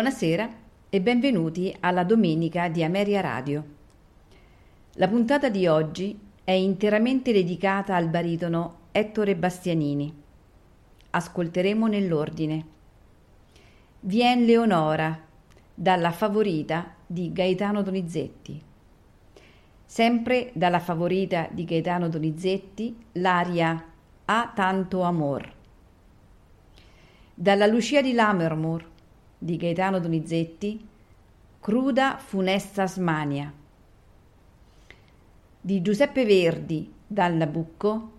Buonasera e benvenuti alla domenica di Ameria Radio. La puntata di oggi è interamente dedicata al baritono Ettore Bastianini. Ascolteremo nell'ordine. Vien Leonora dalla favorita di Gaetano Donizetti. Sempre dalla favorita di Gaetano Donizetti l'aria Ha tanto amor. Dalla Lucia di Lammermoor di Gaetano Donizetti, Cruda funesta smania. Di Giuseppe Verdi, dal Nabucco,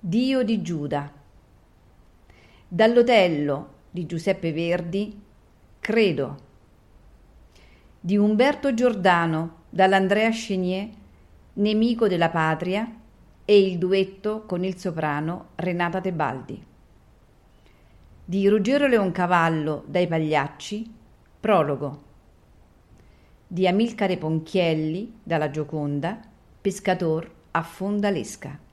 Dio di Giuda. Dall'Otello di Giuseppe Verdi, Credo. Di Umberto Giordano, dall'Andrea Chenier, Nemico della patria, e il duetto con il soprano Renata Tebaldi di Ruggero Leoncavallo dai Pagliacci, prologo. Di Amilcare Ponchielli dalla Gioconda, pescator a Fondalesca.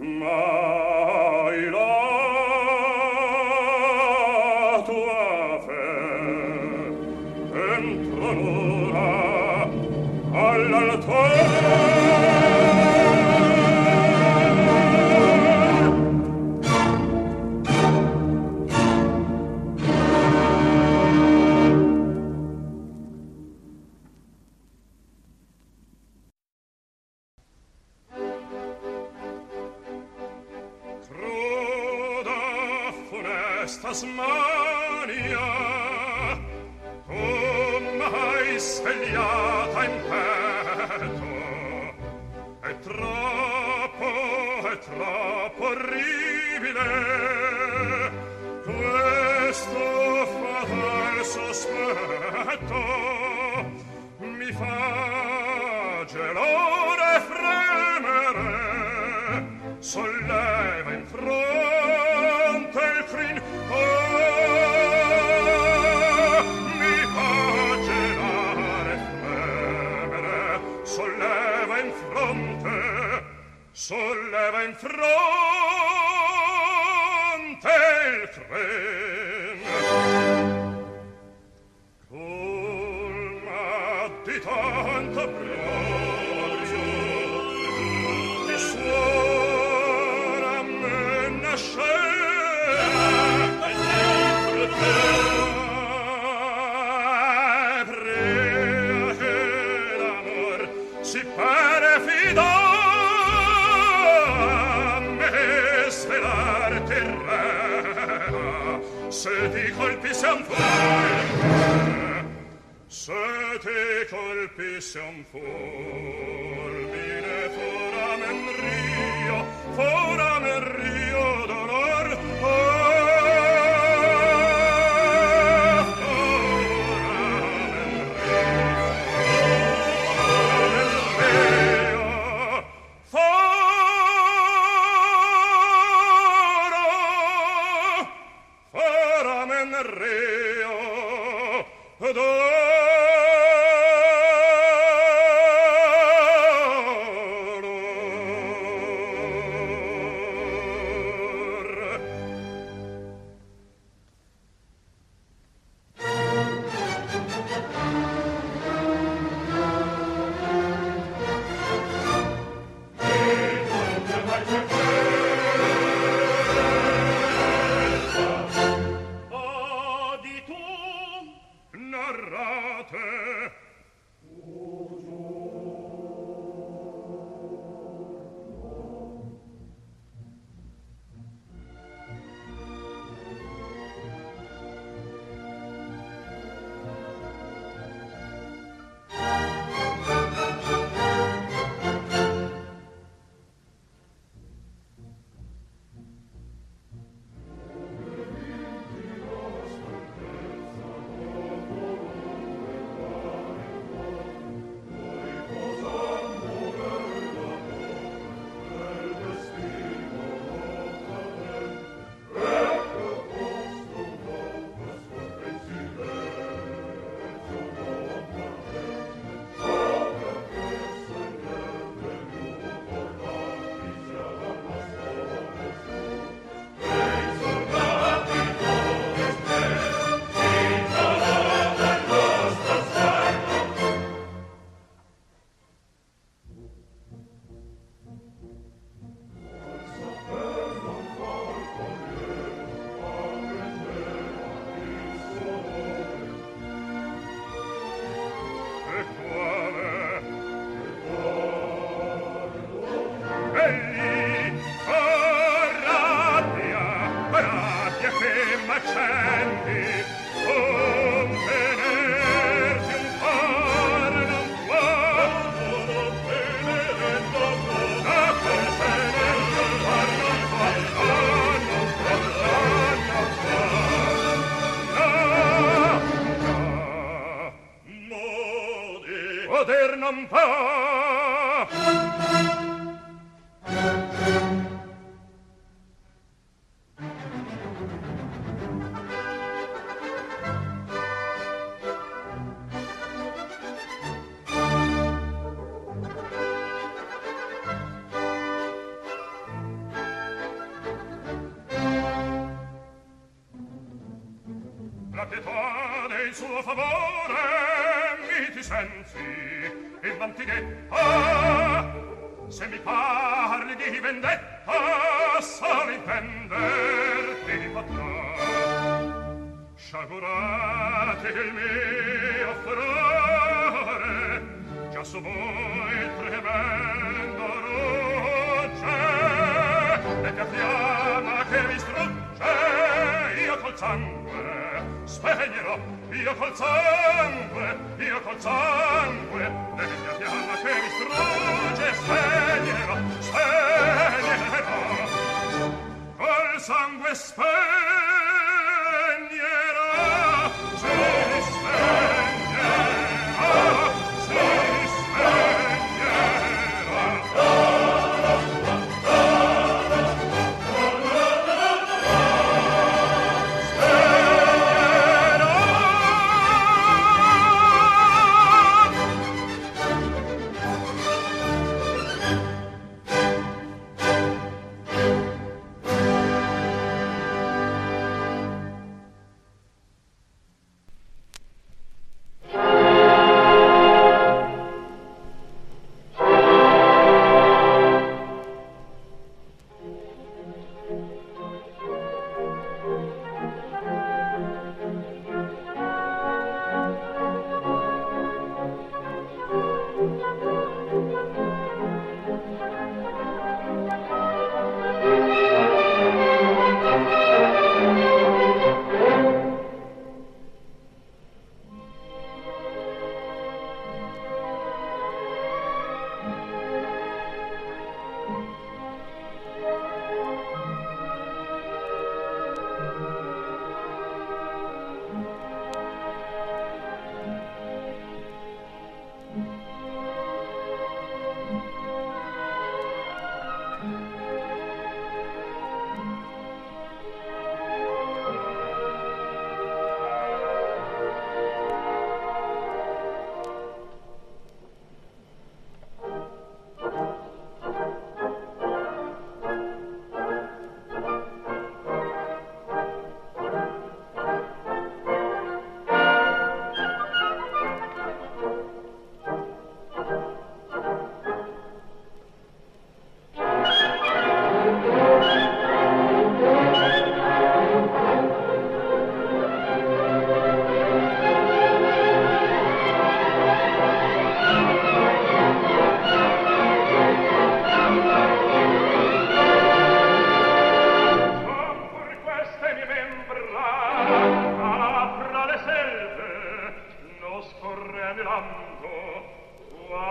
ma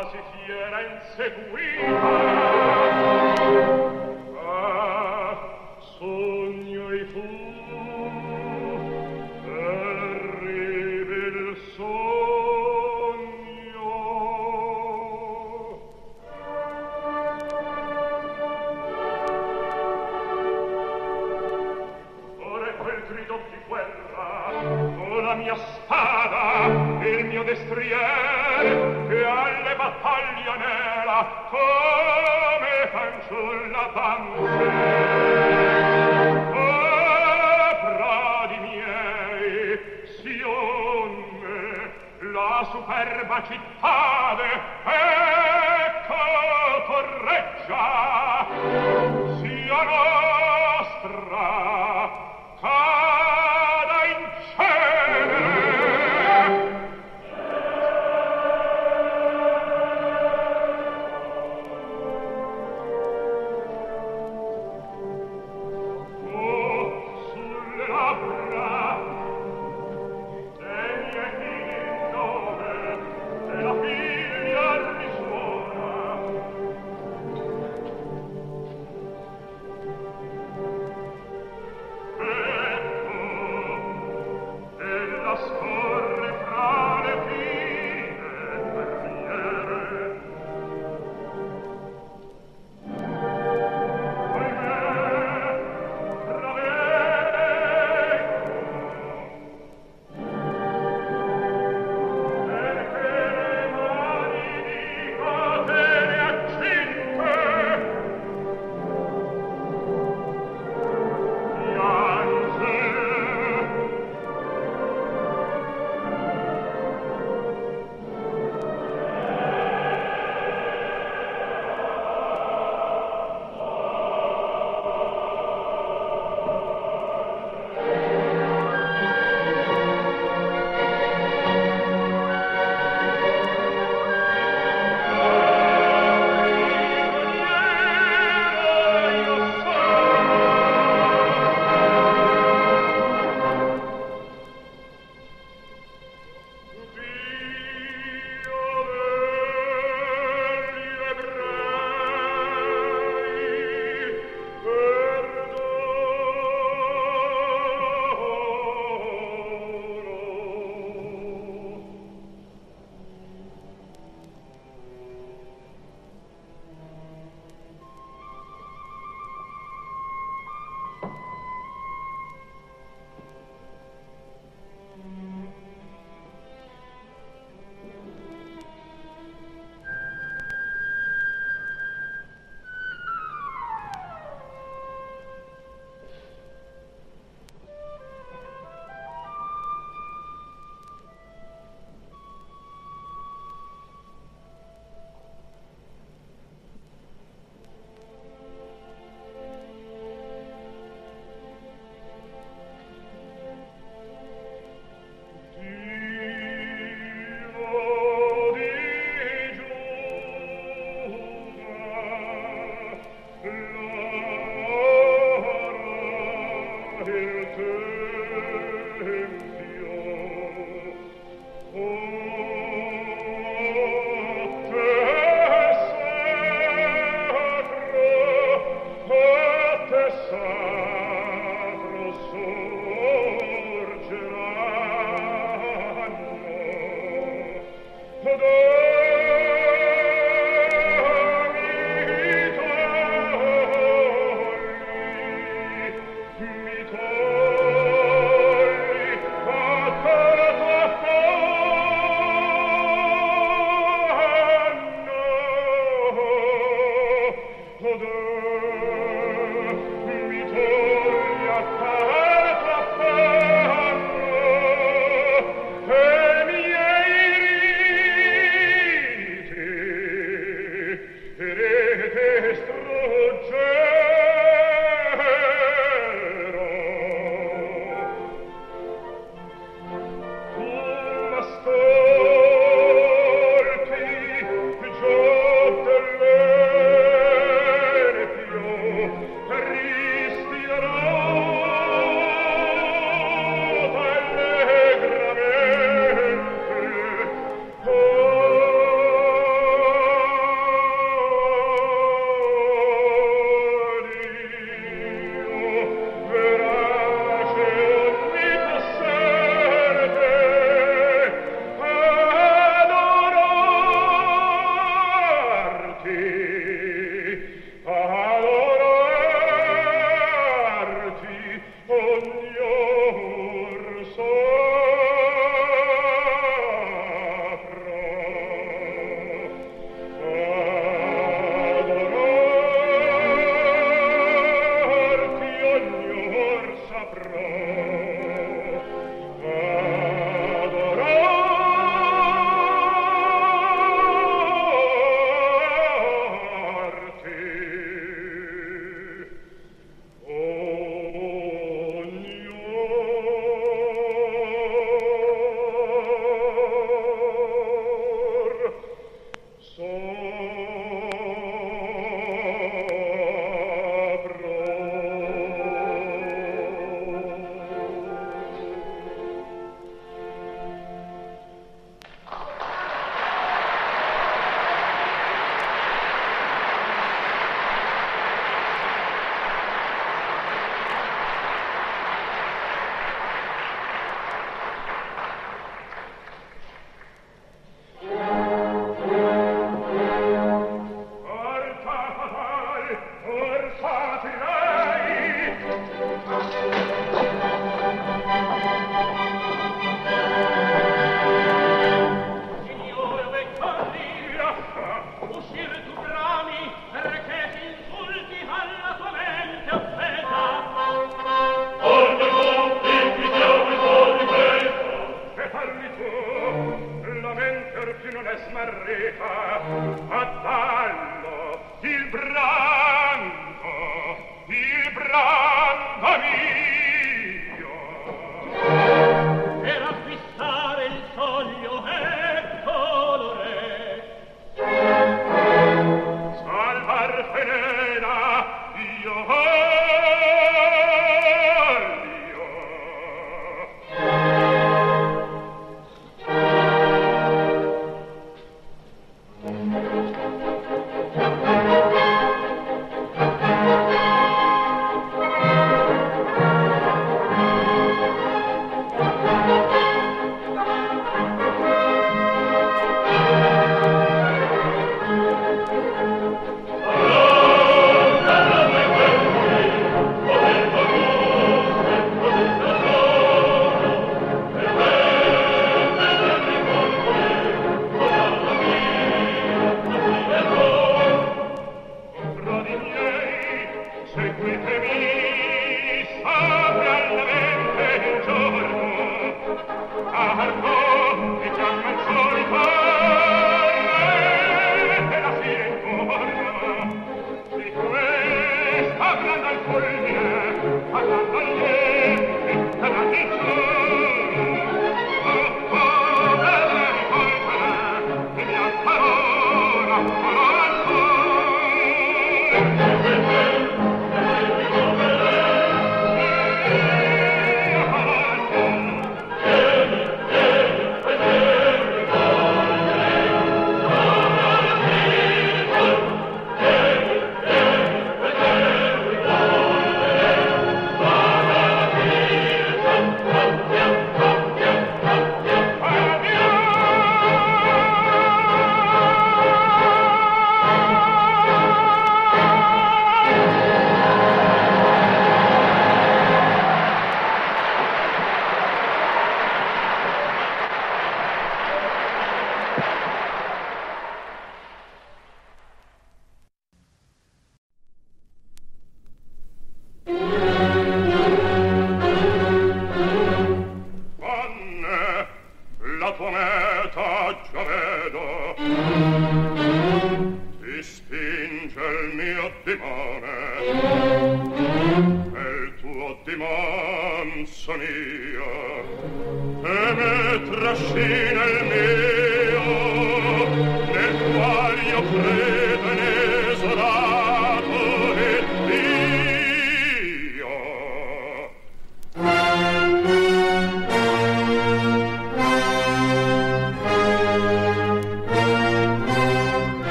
quasi fiera inseguita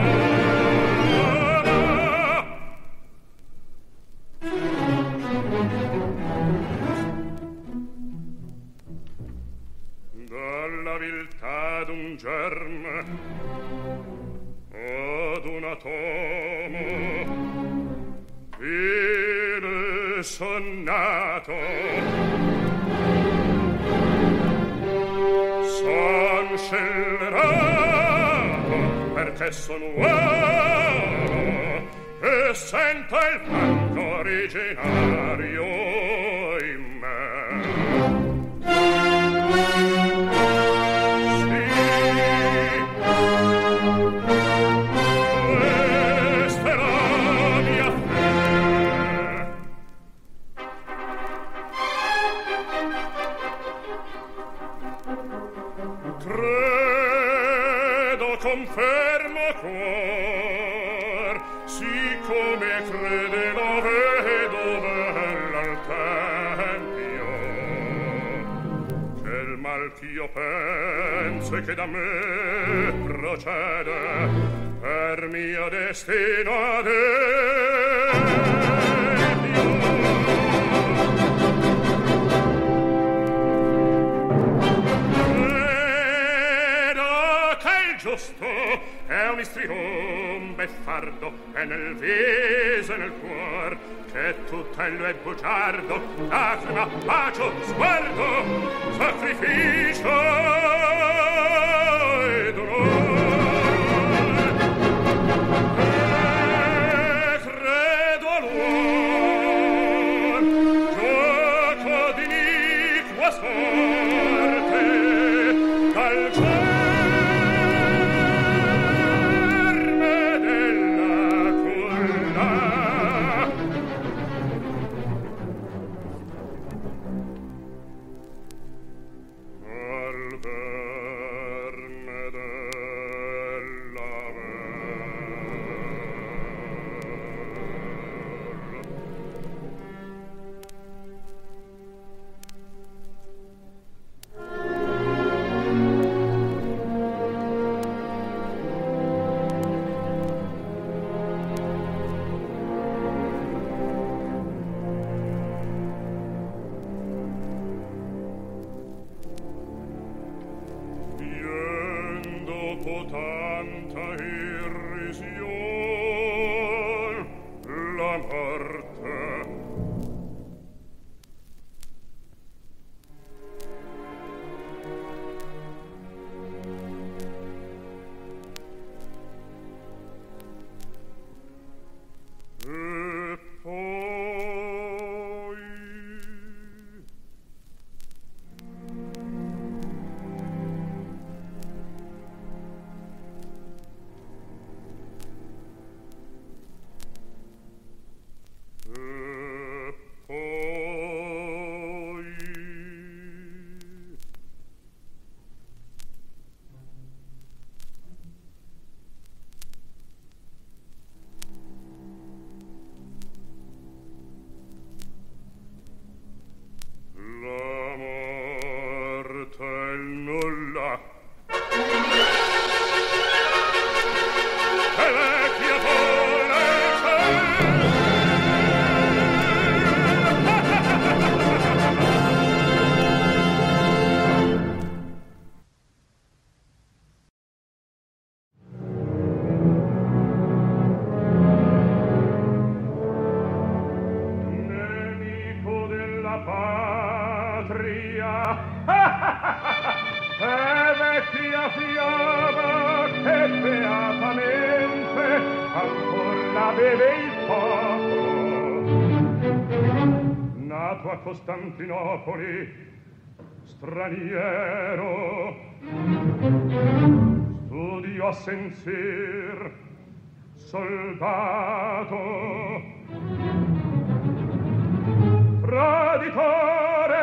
mm. che son uomo e senta il fatto originale. straniero. Studio a senzir soldato. Traditore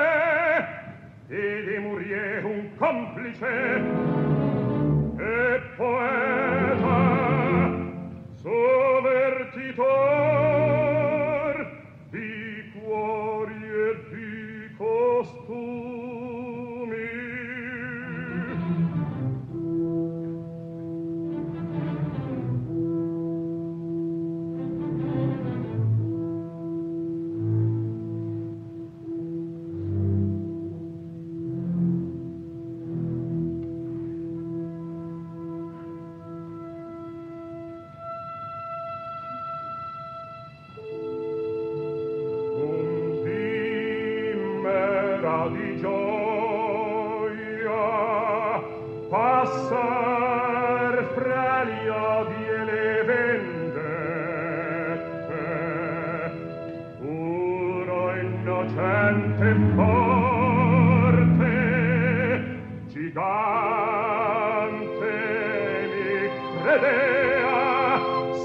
e di murie un complice e poeta sovvertitore.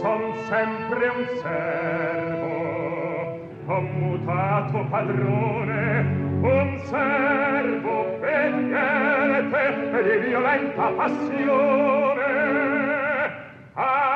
son sempre un servo ho mutato padrone un servo obbediente di violenta passione. ah,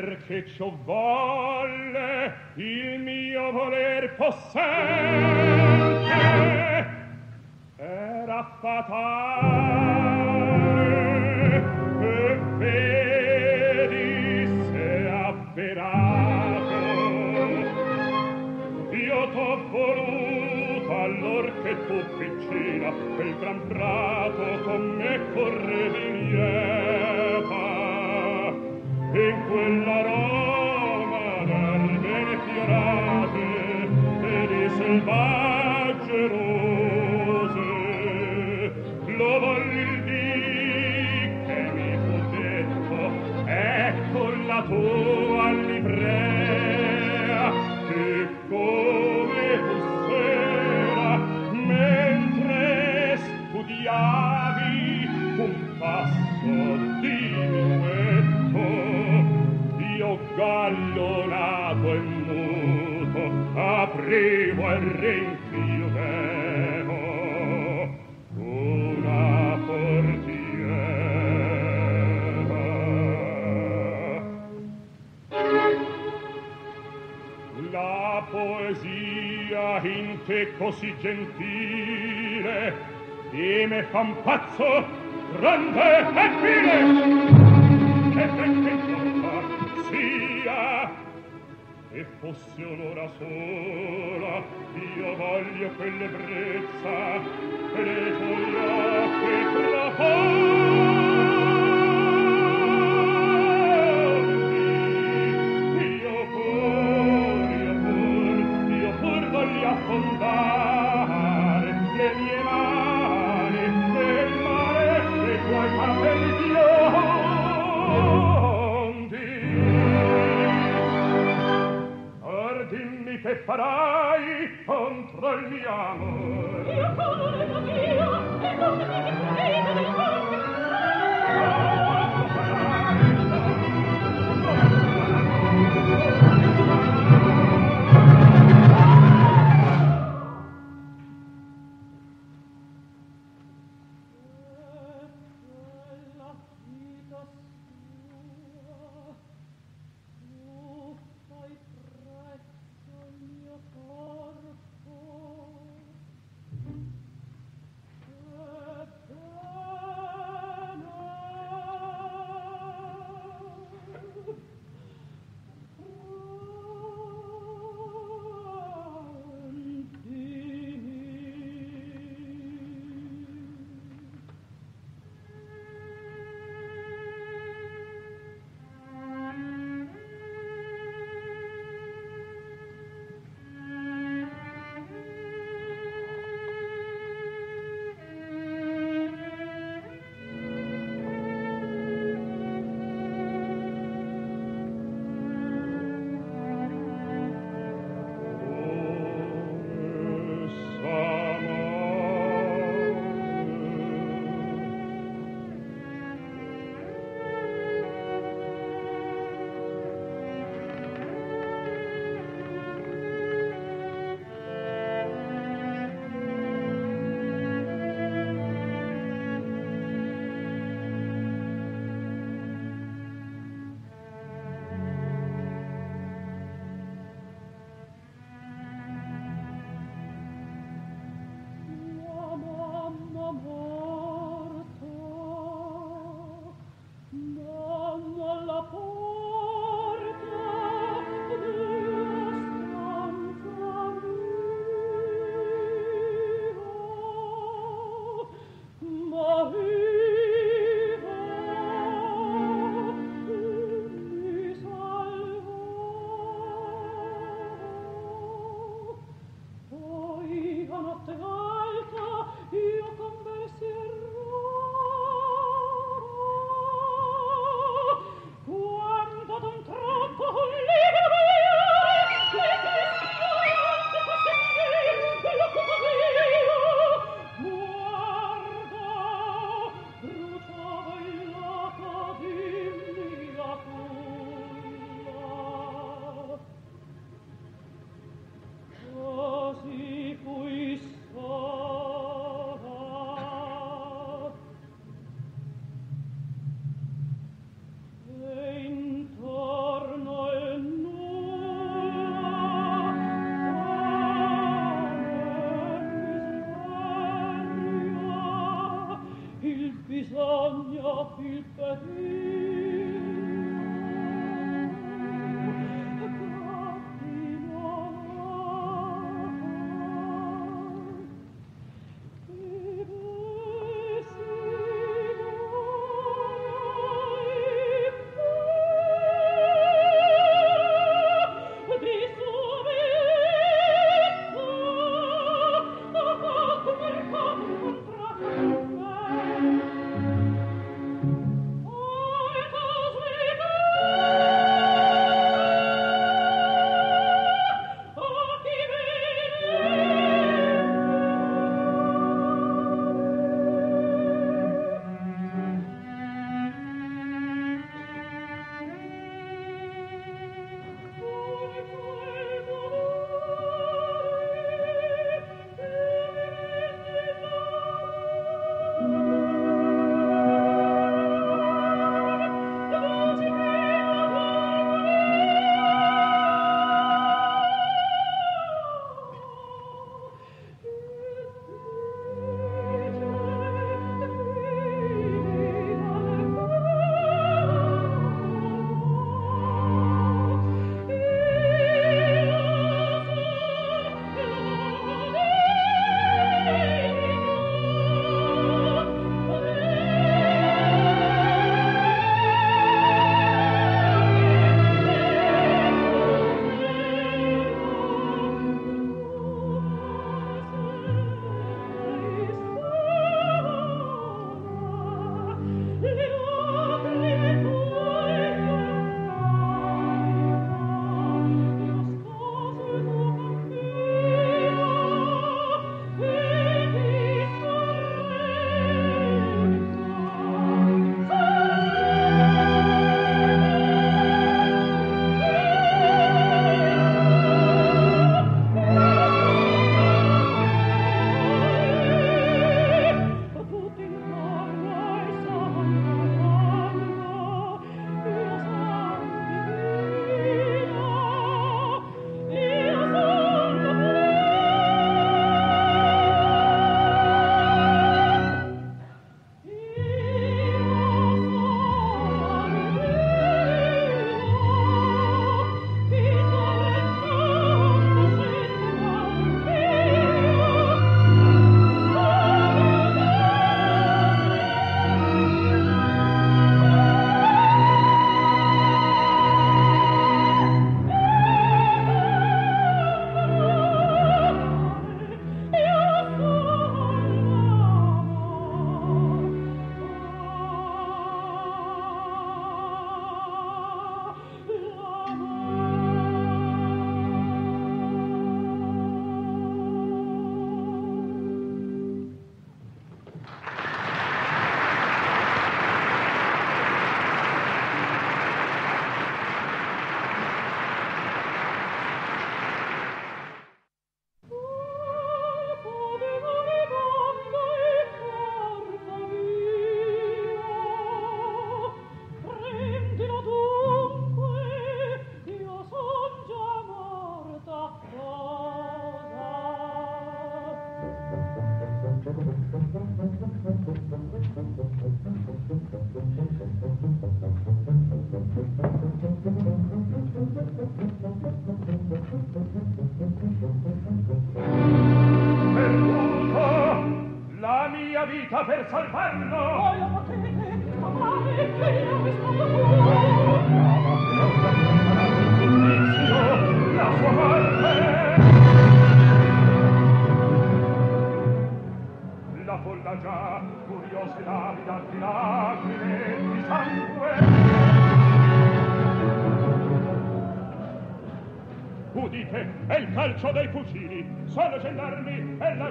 perché ciò volle il mio voler possente. Era fatale e vedi se avverato. Io t'ho voluto allor che tu piccina quel gran prato con me correvi lieve in quella Roma d'albere fiorate e di e così gentile e me fa un pazzo grande e fine. Che perché sia e fosse un'ora sola io voglio quell'ebbrezza e le tue occhi trafone che farai contro il mio amore? Io sono il mio, e non mi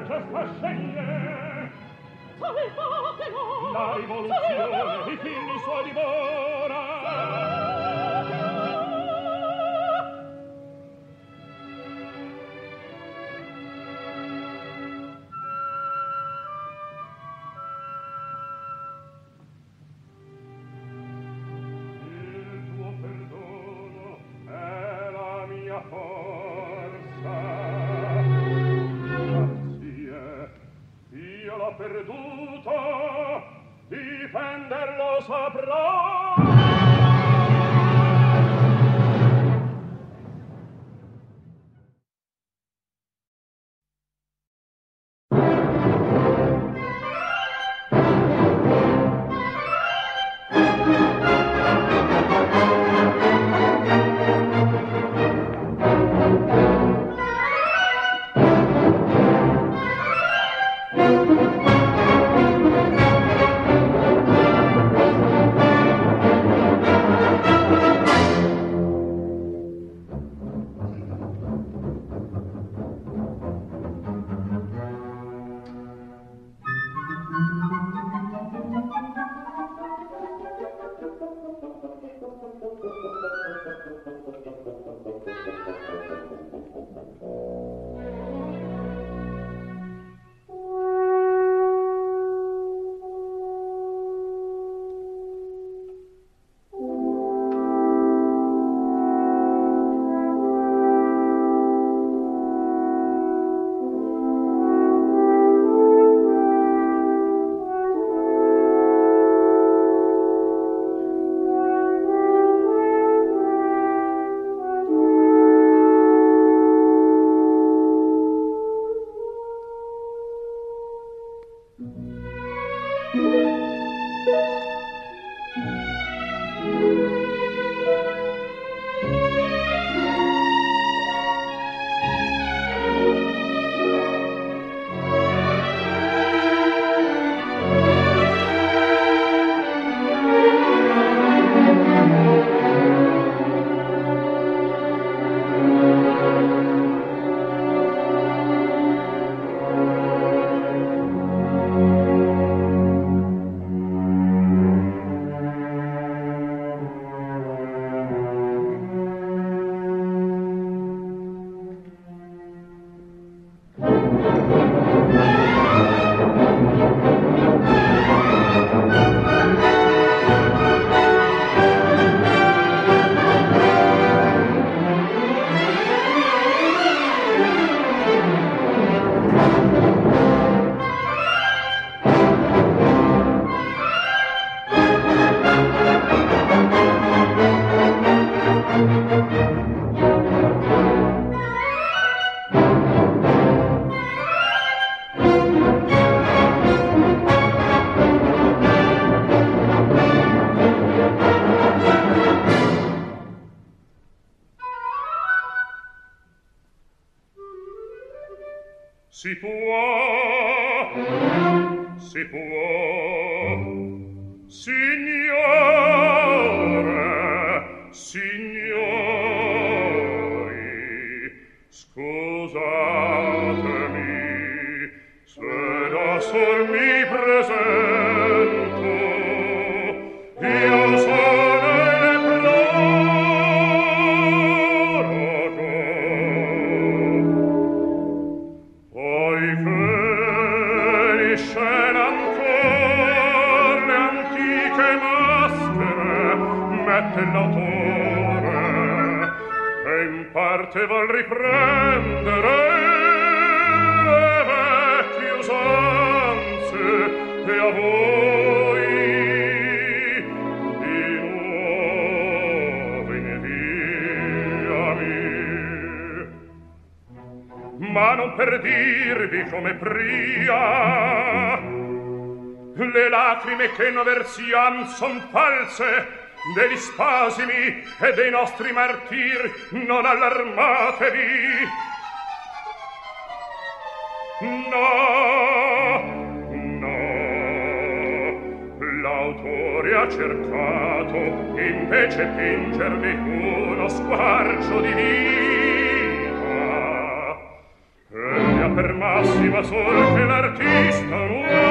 это сплошение perduto difenderlo saprò perduta siam son false degli spasimi e dei nostri martir non allarmatevi. No no l'autore ha cercato invece pingervi uno squarcio di vita. E ha per massima sol che l'artista nuovo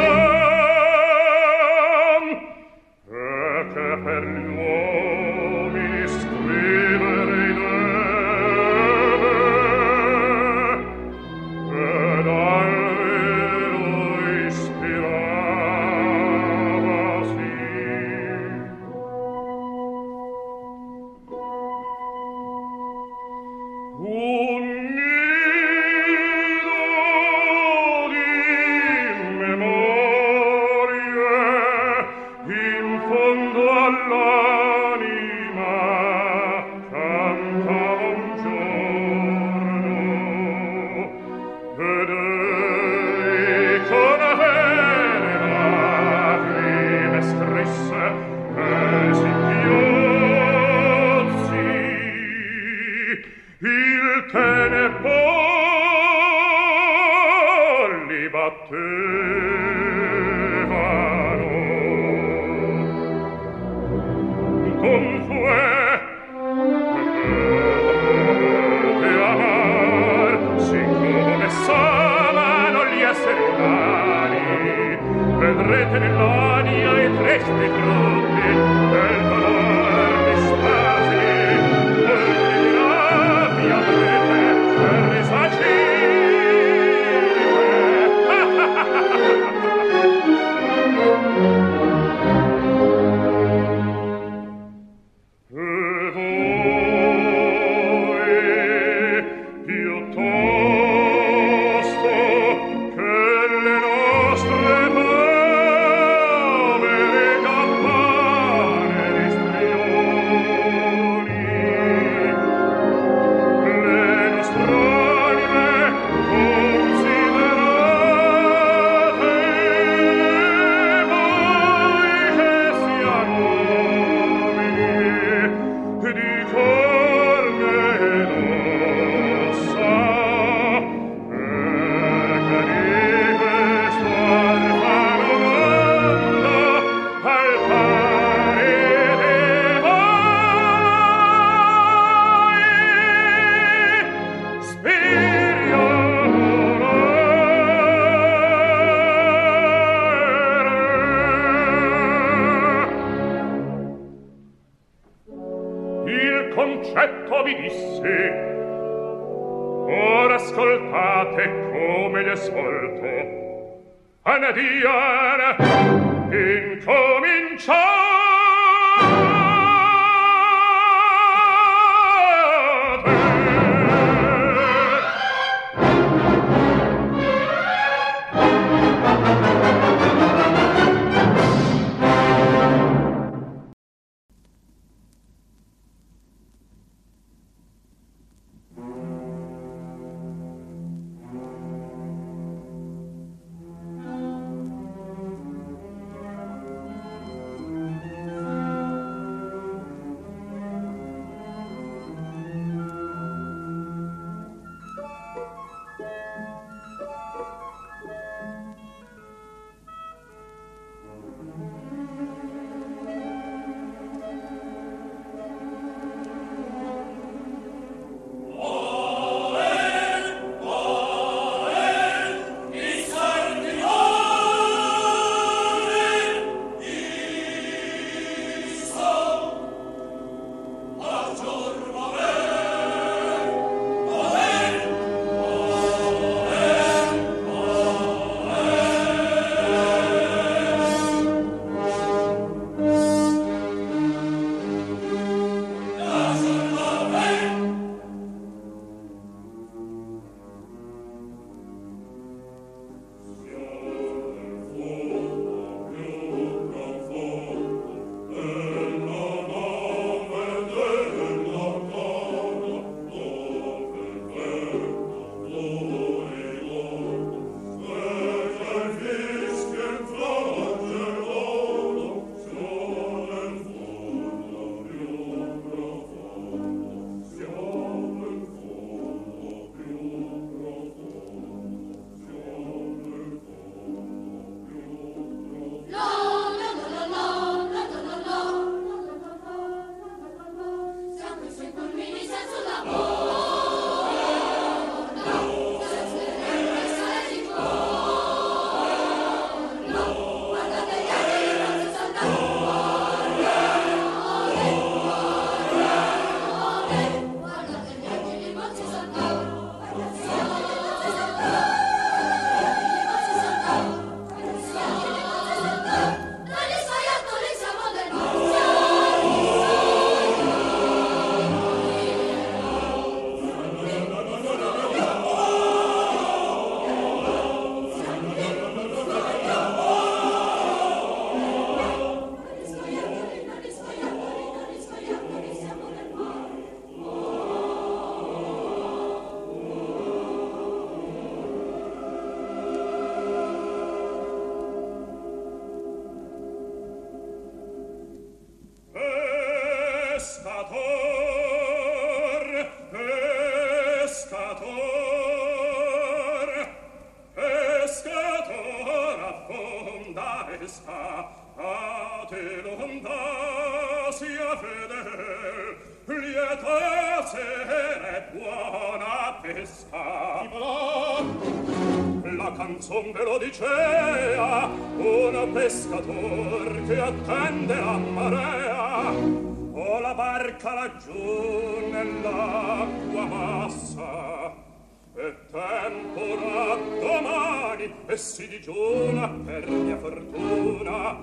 si digiuna per mia fortuna,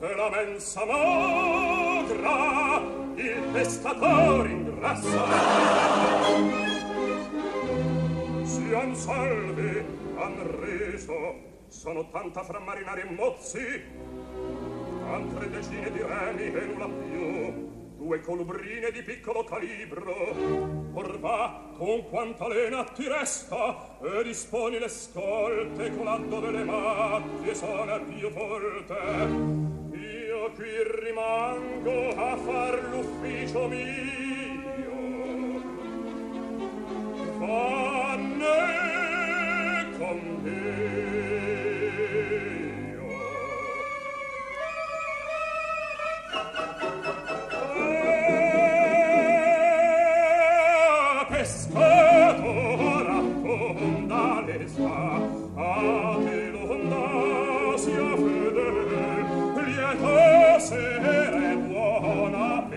e la mensa magra il pescatore ingrassa. Sian salvi han riso sono tanta fra marinari e mozzi altre decine di remi e nulla più due colubrine di piccolo calibro. Or va con quanta lena ti resta e disponi le scolte con laddove le macchie sono più forte. Io qui rimango a far l'ufficio mio. Fanne con me.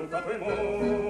col padre